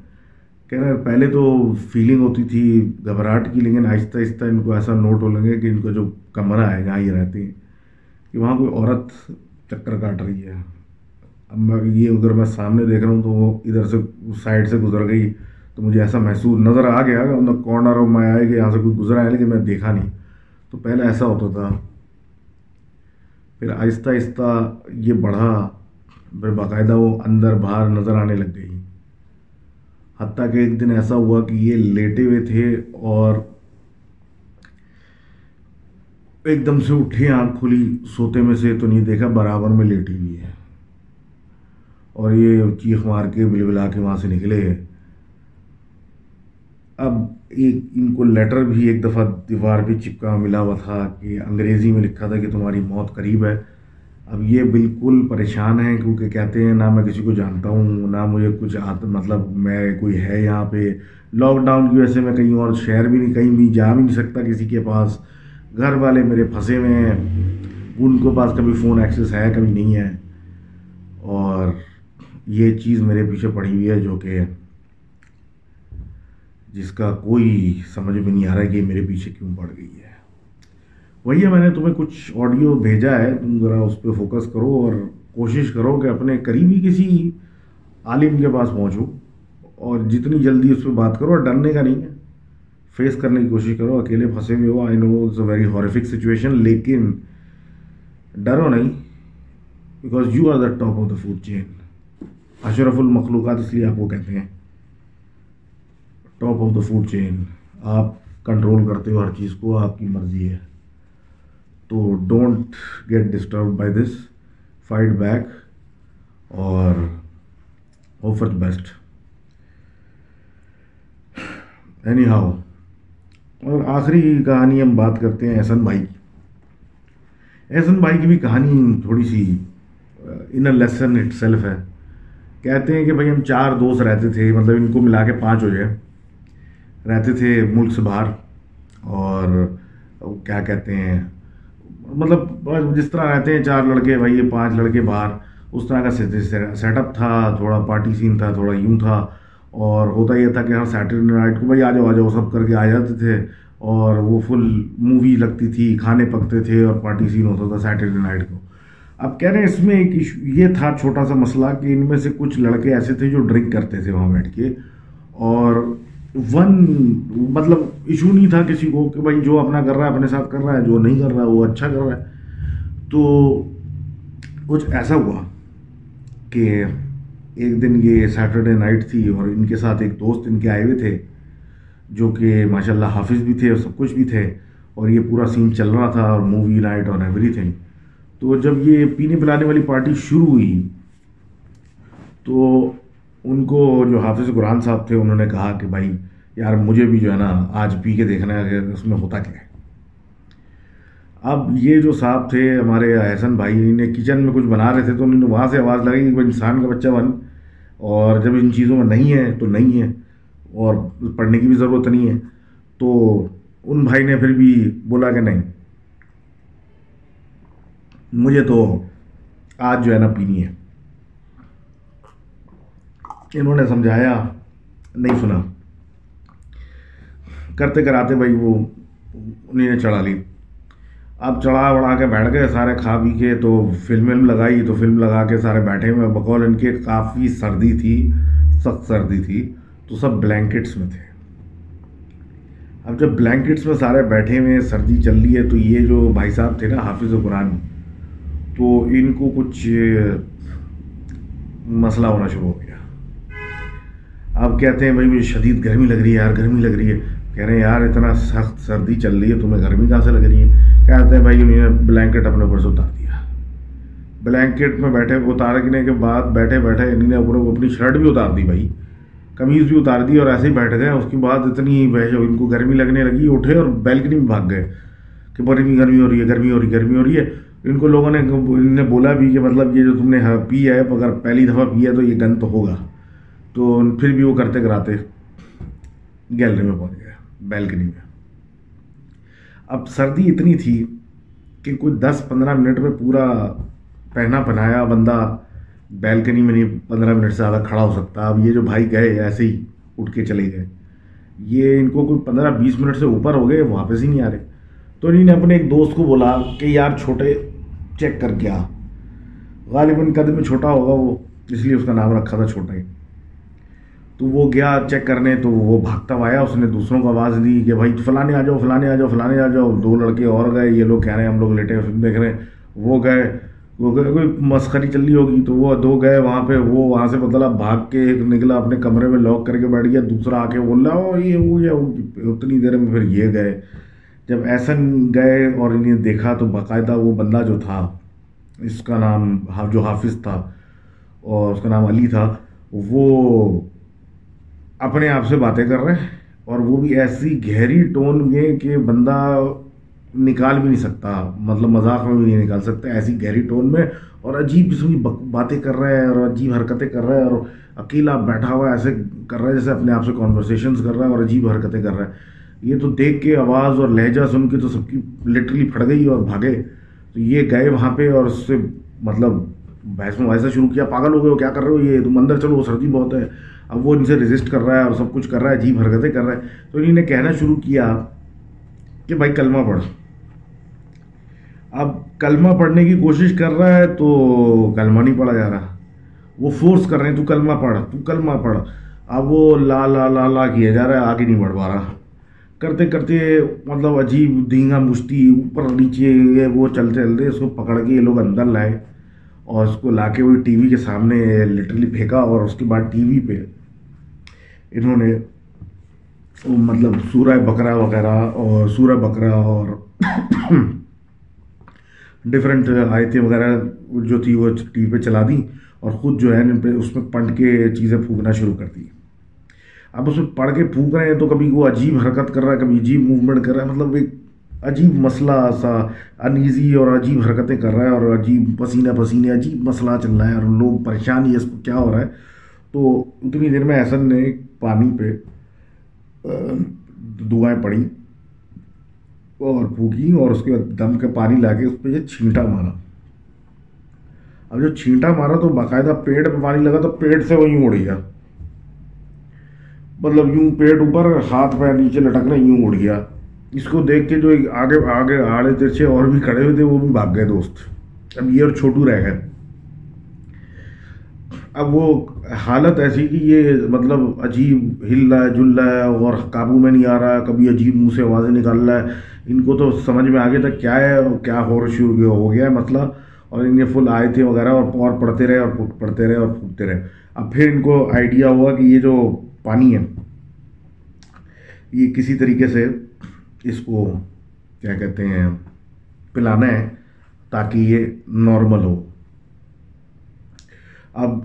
کہہ رہے پہلے تو فیلنگ ہوتی تھی، گھبراہٹ کی، لیکن آہستہ آہستہ ان کو ایسا نوٹ ہو لگے کہ ان کا جو کمرہ ہے، جہاں یہ رہتے ہیں، کہ وہاں کوئی عورت چکر کاٹ رہی ہے۔ یہ اگر میں سامنے دیکھ رہا ہوں تو وہ ادھر سے سائڈ سے گزر گئی تو مجھے ایسا محسوس نظر آ گیا کہ کارنر آف میں آئے کہ یہاں سے کوئی گزرا ہے لیکن میں دیکھا نہیں۔ تو پہلے ایسا ہوتا تھا۔ پھر آہستہ آہستہ یہ بڑھا، پھر باقاعدہ وہ اندر باہر نظر آنے لگ گئی۔ حتیٰ کہ ایک دن ایسا ہوا کہ یہ لیٹے ہوئے تھے اور ایک دم سے اٹھے، آنکھ کھلی، سوتے میں سے تو نہیں دیکھا، برابر میں لیٹی ہوئی ہے۔ اور یہ چیخ مار کے بل بلا کے وہاں سے نکلے اب ایک ان کو لیٹر بھی ایک دفعہ دیوار پہ چپکا ملا ہوا تھا کہ انگریزی میں لکھا تھا کہ تمہاری موت قریب ہے۔ اب یہ بالکل پریشان ہیں کیونکہ کہتے ہیں نہ میں کسی کو جانتا ہوں، نہ مجھے کچھ آتا مطلب میں کوئی ہے یہاں پہ۔ لاک ڈاؤن کی وجہ سے میں کہیں اور شہر بھی نہیں، کہیں بھی جا بھی نہیں سکتا کسی کے پاس۔ گھر والے میرے پھنسے ہوئے ہیں۔ ان کے پاس کبھی فون ایکسیس ہے، کبھی نہیں ہے۔ اور یہ چیز میرے پیچھے پڑی ہوئی ہے جو کہ جس کا کوئی سمجھ میں نہیں آ رہا ہے کہ میرے پیچھے کیوں پڑ گئی ہے۔ وہی ہے، میں نے تمہیں کچھ آڈیو بھیجا ہے، تم ذرا اس پہ فوکس کرو اور کوشش کرو کہ اپنے قریبی کسی عالم کے پاس پہنچو اور جتنی جلدی اس پہ بات کرو، اور ڈرنے کا نہیں ہے۔ فیس کرنے کی کوشش کرو، اکیلے پھنسے ہوئے ہو۔ I know it's a very horrific situation لیکن ڈرو نہیں because you are the top of the food chain اشرف المخلوقات اس لیے آپ کو کہتے ہیں۔ Top of the food chain آپ کنٹرول کرتے ہو ہر چیز کو، آپ کی مرضی ہے۔ تو don't get disturb by this fight back اور آفر بیسٹ اینی ہاؤ اور آخری کہانی ہم بات کرتے ہیں احسن بھائی کی۔ احسن بھائی کی بھی کہانی تھوڑی سی in a lesson itself ہے۔ کہتے ہیں کہ بھائی ہم چار دوست رہتے تھے مطلب ان کو ملا کے پانچ ہو جائے۔ رہتے تھے ملک سے باہر اور کیا کہتے ہیں مطلب جس طرح رہتے ہیں، چار لڑکے، بھائی یہ پانچ لڑکے باہر۔ اس طرح کا سیٹ اپ تھا، تھوڑا پارٹی سین تھا، تھوڑا یوں تھا۔ اور ہوتا یہ تھا کہ ہر سیٹرڈے نائٹ کو بھائی آ جاؤ آ جاؤ، سب کر کے آ جاتے تھے۔ اور وہ فل مووی لگتی تھی، کھانے پکتے تھے اور پارٹی سین ہوتا تھا سیٹرڈے نائٹ کو۔ اب کہہ رہے ہیں اس میں ایک یہ تھا چھوٹا سا مسئلہ کہ ان میں سے کچھ لڑکے ایسے تھے جو ڈرنک کرتے تھے وہاں بیٹھ کے اور ون مطلب ایشو نہیں تھا کسی کو کہ بھائی جو اپنا کر رہا ہے اپنے ساتھ کر رہا ہے، جو نہیں کر رہا ہے، وہ اچھا کر رہا ہے۔ تو کچھ ایسا ہوا کہ ایک دن یہ سیٹرڈے نائٹ تھی اور ان کے ساتھ ایک دوست ان کے آئے ہوئے تھے جو کہ ماشاء اللہ حافظ بھی تھے اور سب کچھ بھی تھے اور یہ پورا سین چل رہا تھا اور مووی نائٹ اور ایوری تھنگ تو جب یہ پینے پلانے والی پارٹی شروع ہوئی، تو ان کو جو حافظ قرآن صاحب تھے، انہوں نے کہا کہ بھائی، یار، مجھے بھی جو ہے نا آج پی کے دیکھنا ہے کہ اس میں ہوتا کیا ہے۔ اب یہ جو صاحب تھے، ہمارے احسن بھائی نے کچن میں کچھ بنا رہے تھے، تو انہوں نے وہاں سے آواز لگائی کہ وہ انسان کا بچہ بن، اور جب ان چیزوں میں نہیں ہے تو نہیں ہے، اور پڑھنے کی بھی ضرورت نہیں ہے۔ تو ان بھائی نے پھر بھی بولا کہ نہیں۔ مجھے تو آج جو ہے نا پینی ہے۔ انہوں نے سمجھایا، نہیں سنا۔ کرتے کراتے بھائی وہ انہیں نے چڑھا لی۔ اب چڑھا وڑا کے بیٹھ گئے سارے کھا پی کے، تو فلم ولم لگائی، تو فلم لگا کے سارے بیٹھے ہوئے۔ بقول ان کے کافی سردی تھی، سخت سردی تھی، تو سب بلینکٹس میں تھے۔ اب جب بلینکٹس میں سارے بیٹھے ہوئے، سردی چل رہی ہے، تو یہ جو بھائی صاحب تھے نا، حافظ قرآن تو ان کو کچھ مسئلہ ہونا شروع ہو گیا۔ اب کہتے ہیں بھائی مجھے شدید گرمی لگ رہی ہے یار، گرمی لگ رہی ہے۔ کہہ رہے ہیں یار، اتنا سخت سردی چل رہی ہے، تمہیں گرمی کہاں سے لگ رہی ہے؟ کہتے ہیں بھائی انہوں نے بلینکٹ اپنے اوپر سے اتار دیا۔ بلینکٹ میں بیٹھے، اتارنے کے بعد بیٹھے بیٹھے انہیں نے اوپر اپنی شرٹ بھی اتار دی بھائی، قمیض بھی اتار دی اور ایسے ہی بیٹھ گئے۔ اس کے بعد اتنی ان کو گرمی لگنے لگی، اٹھے اور بیلکنی میں بھاگ گئے کہ بڑی گرمی ہو رہی ہے، گرمی ہو رہی ہے، گرمی ہو رہی ہے۔ ان کو لوگوں نے ان نے بولا بھی کہ مطلب یہ جو تم نے ہاں پی ہے اگر پہلی دفعہ پی ہے تو یہ گن تو ہوگا۔ تو پھر بھی وہ کرتے کراتے گیلری میں پہنچ گیا بیلکنی میں۔ اب سردی اتنی تھی کہ کوئی دس پندرہ منٹ میں پورا پہنا پہنایا بندہ بیلکنی میں نہیں، پندرہ منٹ سے زیادہ کھڑا ہو سکتا۔ اب یہ جو بھائی گئے، ایسے ہی اٹھ کے چلے گئے۔ یہ ان کو کوئی پندرہ بیس منٹ سے اوپر ہو گئے، واپس ہی نہیں آ رہے۔ تو انہیں نے اپنے ایک دوست کو بولا کہ یار چھوٹے چیک کر کے آ۔ غالباً قد میں چھوٹا ہوگا وہ، اس لیے اس کا نام رکھا تھا چھوٹا ہی۔ تو وہ گیا چیک کرنے، تو وہ بھاگتا ہوا آیا، اس نے دوسروں کو آواز دی کہ بھائی فلانے آ جاؤ، فلانے آ جاؤ، فلانے آ جاؤ۔ دو لڑکے اور گئے، یہ لوگ کہہ رہے ہیں، ہم لوگ لیٹے فلم دیکھ رہے ہیں۔ وہ گئے وہ گئے، کوئی مسخری چل رہی ہوگی۔ تو وہ دو گئے وہاں پہ، وہ وہاں سے مطلب بھاگ کے ایک نکلا اپنے کمرے میں لاک کر کے بیٹھ گیا۔ دوسرا آ کے بول رہا او یہ وہ یہ اتنی دیر میں پھر یہ گئے۔ جب ایسا گئے اور انہیں دیکھا تو باقاعدہ وہ بندہ جو تھا، اس کا نام جو حافظ تھا اور اس کا نام علی تھا، وہ اپنے آپ سے باتیں کر رہے ہیں اور وہ بھی ایسی گہری ٹون میں کہ بندہ نکال بھی نہیں سکتا مطلب مذاق میں بھی نہیں نکال سکتا، ایسی گہری ٹون میں اور عجیب قسم کی باتیں کر رہا ہے اور عجیب حرکتیں کر رہا ہے اور اکیلا بیٹھا ہوا ایسے کر رہا ہے جیسے اپنے آپ سے کانورسیشنز کر رہا ہے اور عجیب حرکتیں کر رہا ہے۔ یہ تو دیکھ کے آواز اور لہجہ سن کے تو سب کی لٹرلی پھٹ گئی اور بھاگے۔ تو یہ گئے وہاں پہ اور اس سے مطلب بحث میں ویسا شروع کیا۔ پاگل ہو گئے ہو، کیا کر رہے ہو؟ یہ تم اندر چلو سردی بہت ہے۔ اب وہ ان سے رجسٹ کر رہا ہے اور سب کچھ کر رہا ہے، عجیب حرکتیں کر رہا ہے۔ تو انہیں نے کہنا شروع کیا کہ بھائی کلمہ پڑھ۔ اب کلمہ پڑھنے کی کوشش کر رہا ہے تو کلمہ نہیں پڑھا جا رہا۔ وہ فورس کر رہے ہیں، تو کلمہ پڑھ، تو کلمہ پڑھ۔ اب وہ لا لا لا لا کیا جا رہا ہے، آگے نہیں بڑھ پا رہا۔ کرتے کرتے مطلب عجیب دھینگا مشتی اوپر نیچے یہ وہ چلتے چلتے اس کو پکڑ کے یہ لوگ اندر لائے اور اس کو لا کے وہی ٹی وی کے سامنے لٹرلی پھینکا اور اس کے بعد ٹی وی پہ انہوں نے مطلب سورہ بکرا وغیرہ اور سورہ بکرا اور ڈفرینٹ آیتیں وغیرہ جو تھی وہ ٹی وی پہ چلا دیں اور خود جو ہے اس میں پڑھ کے چیزیں پھونکنا شروع کر دی اب اس میں پڑھ کے پھونک رہے ہیں تو کبھی وہ عجیب حرکت کر رہا ہے، کبھی عجیب موومنٹ کر رہا ہے مطلب ایک عجیب مسئلہ سا انیزی اور عجیب حرکتیں کر رہا ہے اور عجیب پسینہ پسینے، عجیب مسئلہ چل رہا ہے اور لوگ پریشان ہی اس کو کیا ہو رہا ہے۔ تو اتنی دیر میں احسن نے پانی پہ دعائیں پڑھی اور پھونکی اور اس کے بعد دم کے پانی لا کے اس پہ یہ چھینٹا مارا۔ اب جو چھینٹا مارا تو باقاعدہ پیٹ پہ پانی لگا تو پیٹ سے وہیں اڑ گیا۔ مطلب یوں پیٹ اوپر، ہاتھ پیر نیچے لٹک رہے یوں اڑ گیا۔ اس کو دیکھ کے جو آگے آگے آڑے ترچے اور بھی کھڑے ہوئے تھے، وہ بھی بھاگ گئے دوست۔ اب یہ اور چھوٹو رہ گئے۔ اب وہ حالت ایسی کہ یہ مطلب عجیب ہل رہا ہے جل رہا ہے اور قابو میں نہیں آ رہا، کبھی عجیب منہ سے آوازیں نکال رہا ہے۔ ان کو تو سمجھ میں آگے تک کیا ہے اور کیا ہو شروع ہو گیا ہے مسئلہ۔ اور ان فل آئے تھے وغیرہ اور اور پڑھتے رہے اور پڑھتے رہے اور پھوٹتے رہے۔ اب پھر ان کو آئیڈیا ہوا کہ یہ جو پانی ہے۔ یہ کسی طریقے سے اس کو کیا کہتے ہیں، پلانا ہے تاکہ یہ نارمل ہو۔ اب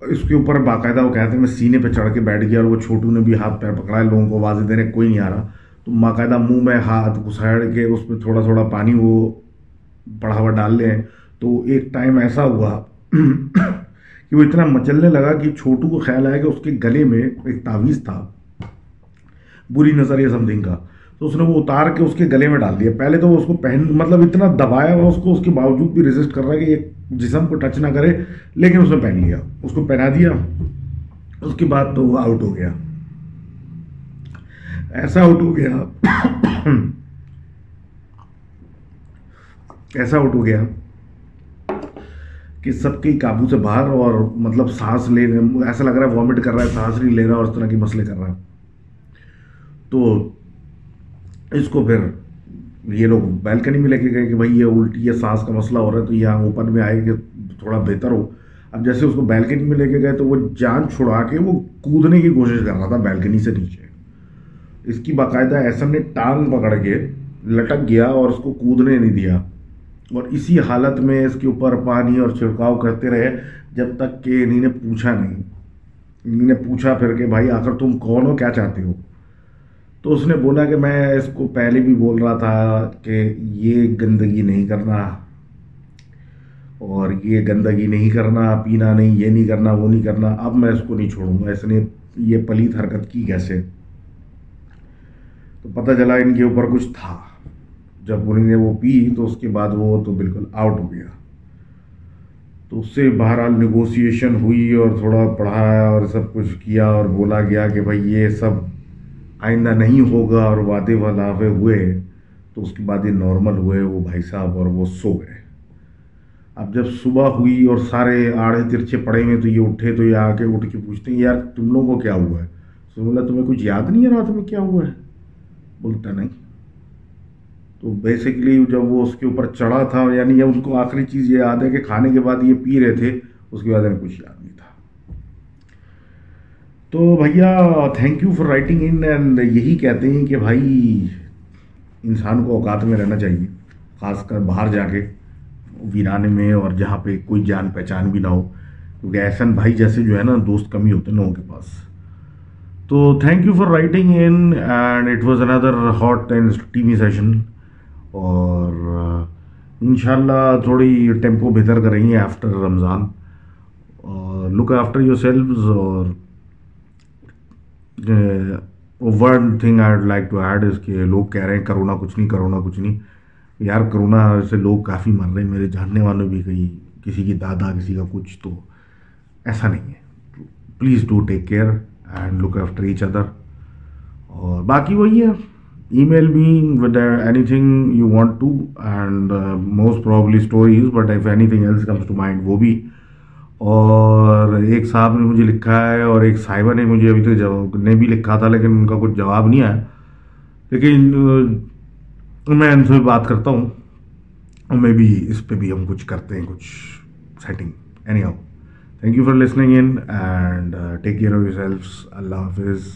اس کے اوپر باقاعدہ وہ کہتے ہیں، میں سینے پہ چڑھ کے بیٹھ گیا اور وہ چھوٹو نے بھی ہاتھ پیر پکڑا ہے، لوگوں کو آوازیں دینے کوئی نہیں آ رہا۔ تو باقاعدہ منہ میں ہاتھ گھساڑ کے اس پہ تھوڑا تھوڑا پانی وہ بڑھاوا ڈال لیں۔ تو ایک ٹائم ایسا ہوا کہ وہ اتنا مچلنے لگا کہ چھوٹو کو خیال آیا کہ اس کے گلے میں ایک تعویذ تھا۔ بری نظر یہ سم تھنگ کا تو اس نے وہ اتار کے اس کے گلے میں ڈال دیا۔ پہلے تو وہ اس کو پہن مطلب اتنا دبایا ہوا، اس کو اس کے باوجود بھی ریزسٹ کر رہا ہے کہ یہ جسم کو ٹچ نہ کرے، لیکن اس نے پہن لیا۔ اس کو پہنا دیا۔ اس کے بعد تو وہ آؤٹ ہو گیا۔ ایسا آؤٹ ہو گیا۔ ایسا آؤٹ ہو گیا۔ کہ سب کے قابو سے باہر اور مطلب سانس لے ایسا لگ رہا ہے وامٹ کر رہا ہے، سانس نہیں لے رہا اور اس طرح کے مسئلے کر رہا ہے۔ تو اس کو پھر یہ لوگ بیلکنی میں لے کے گئے کہ بھائی یہ الٹی یہ سانس کا مسئلہ ہو رہا ہے، تو یہاں اوپن میں آئے کہ تھوڑا بہتر ہو۔ اب جیسے اس کو بیلکنی میں لے کے گئے تو وہ جان چھڑا کے وہ کودنے کی کوشش کر رہا تھا بیلکنی سے نیچے۔ اس کی باقاعدہ ایسا نے ٹانگ پکڑ کے لٹک گیا اور اس کو کودنے نہیں دیا۔ اور اسی حالت میں اس کے اوپر پانی اور چھڑکاؤ کرتے رہے جب تک کہ انہیں نے پوچھا نہیں۔ انہیں نے پوچھا پھر کہ بھائی آخر تم کون ہو؟ کیا چاہتے ہو؟ تو اس نے بولا کہ میں اس کو پہلے بھی بول رہا تھا کہ یہ گندگی نہیں کرنا اور یہ گندگی نہیں کرنا، پینا نہیں، یہ نہیں کرنا، وہ نہیں کرنا، اب میں اس کو نہیں چھوڑوں گا، اس نے یہ پلیت حرکت کی کیسے؟ تو پتہ چلا ان کے اوپر کچھ تھا۔ جب انہیں نے وہ پی تو اس کے بعد وہ تو بالکل آؤٹ ہو گیا۔ تو اس سے بہرحال نیگوسیشن ہوئی اور تھوڑا پڑھایا اور سب کچھ کیا اور بولا گیا کہ بھائی یہ سب آئندہ نہیں ہوگا اور وعدے ولافے ہوئے تو اس کے بعد یہ نارمل ہوئے، وہ بھائی صاحب اور وہ سو گئے۔ اب جب صبح ہوئی اور سارے آڑے ترچے پڑے ہوئے تو یہ اٹھے تو یہ آ کے اٹھ کے پوچھتے ہیں، یار تم لوگوں کو کیا ہوا ہے؟ تو بولا تمہیں کچھ یاد نہیں ہے رات میں کیا ہوا ہے؟ بولتا نہیں۔ تو بیسکلی جب وہ اس کے اوپر چڑھا تھا یعنی ان کو آخری چیز یہ یاد ہے کہ کھانے کے بعد یہ پی رہے تھے، اس کے بعد انہیں کچھ یاد نہیں تھا۔ تو بھیا thank you for writing in and یہی کہتے ہیں کہ بھائی، انسان کو اوقات میں رہنا چاہیے، خاص کر باہر جا کے ویرانے میں اور جہاں پہ کوئی جان پہچان بھی نہ ہو، کیونکہ احسن بھائی جیسے جو ہے نا، دوست کمی ہوتے ہیں لوگوں کے پاس۔ تو thank you for writing in and it was another hot and T V session اور انشاءاللہ تھوڑی ٹیمپو بہتر کریں گے آفٹر رمضان. اور لک آفٹر یور سیلفز اور one thing I like to add اس کے لوگ کہہ رہے ہیں کرونا کچھ نہیں، کرونا کچھ نہیں. یار، کرونا سے لوگ کافی مر رہے ہیں، میرے جاننے والوں بھی کہیں، کسی کی دادا، کسی کا کچھ، تو ایسا نہیں ہے. Please do take care and look after each other اور باقی وہی ہے۔ Email me with anything you want to and most probably stories but if anything else comes to mind وہ بھی اور ایک صاحب نے مجھے لکھا ہے اور ایک صاحبہ نے مجھے ابھی تک جواب نے بھی لکھا تھا لیکن ان کا کچھ جواب نہیں آیا لیکن میں ان سے بات کرتا ہوں اور میں بھی اس پہ بھی ہم کچھ کرتے ہیں کچھ setting anyhow thank you for listening in and take care of yourselves Allah حافظ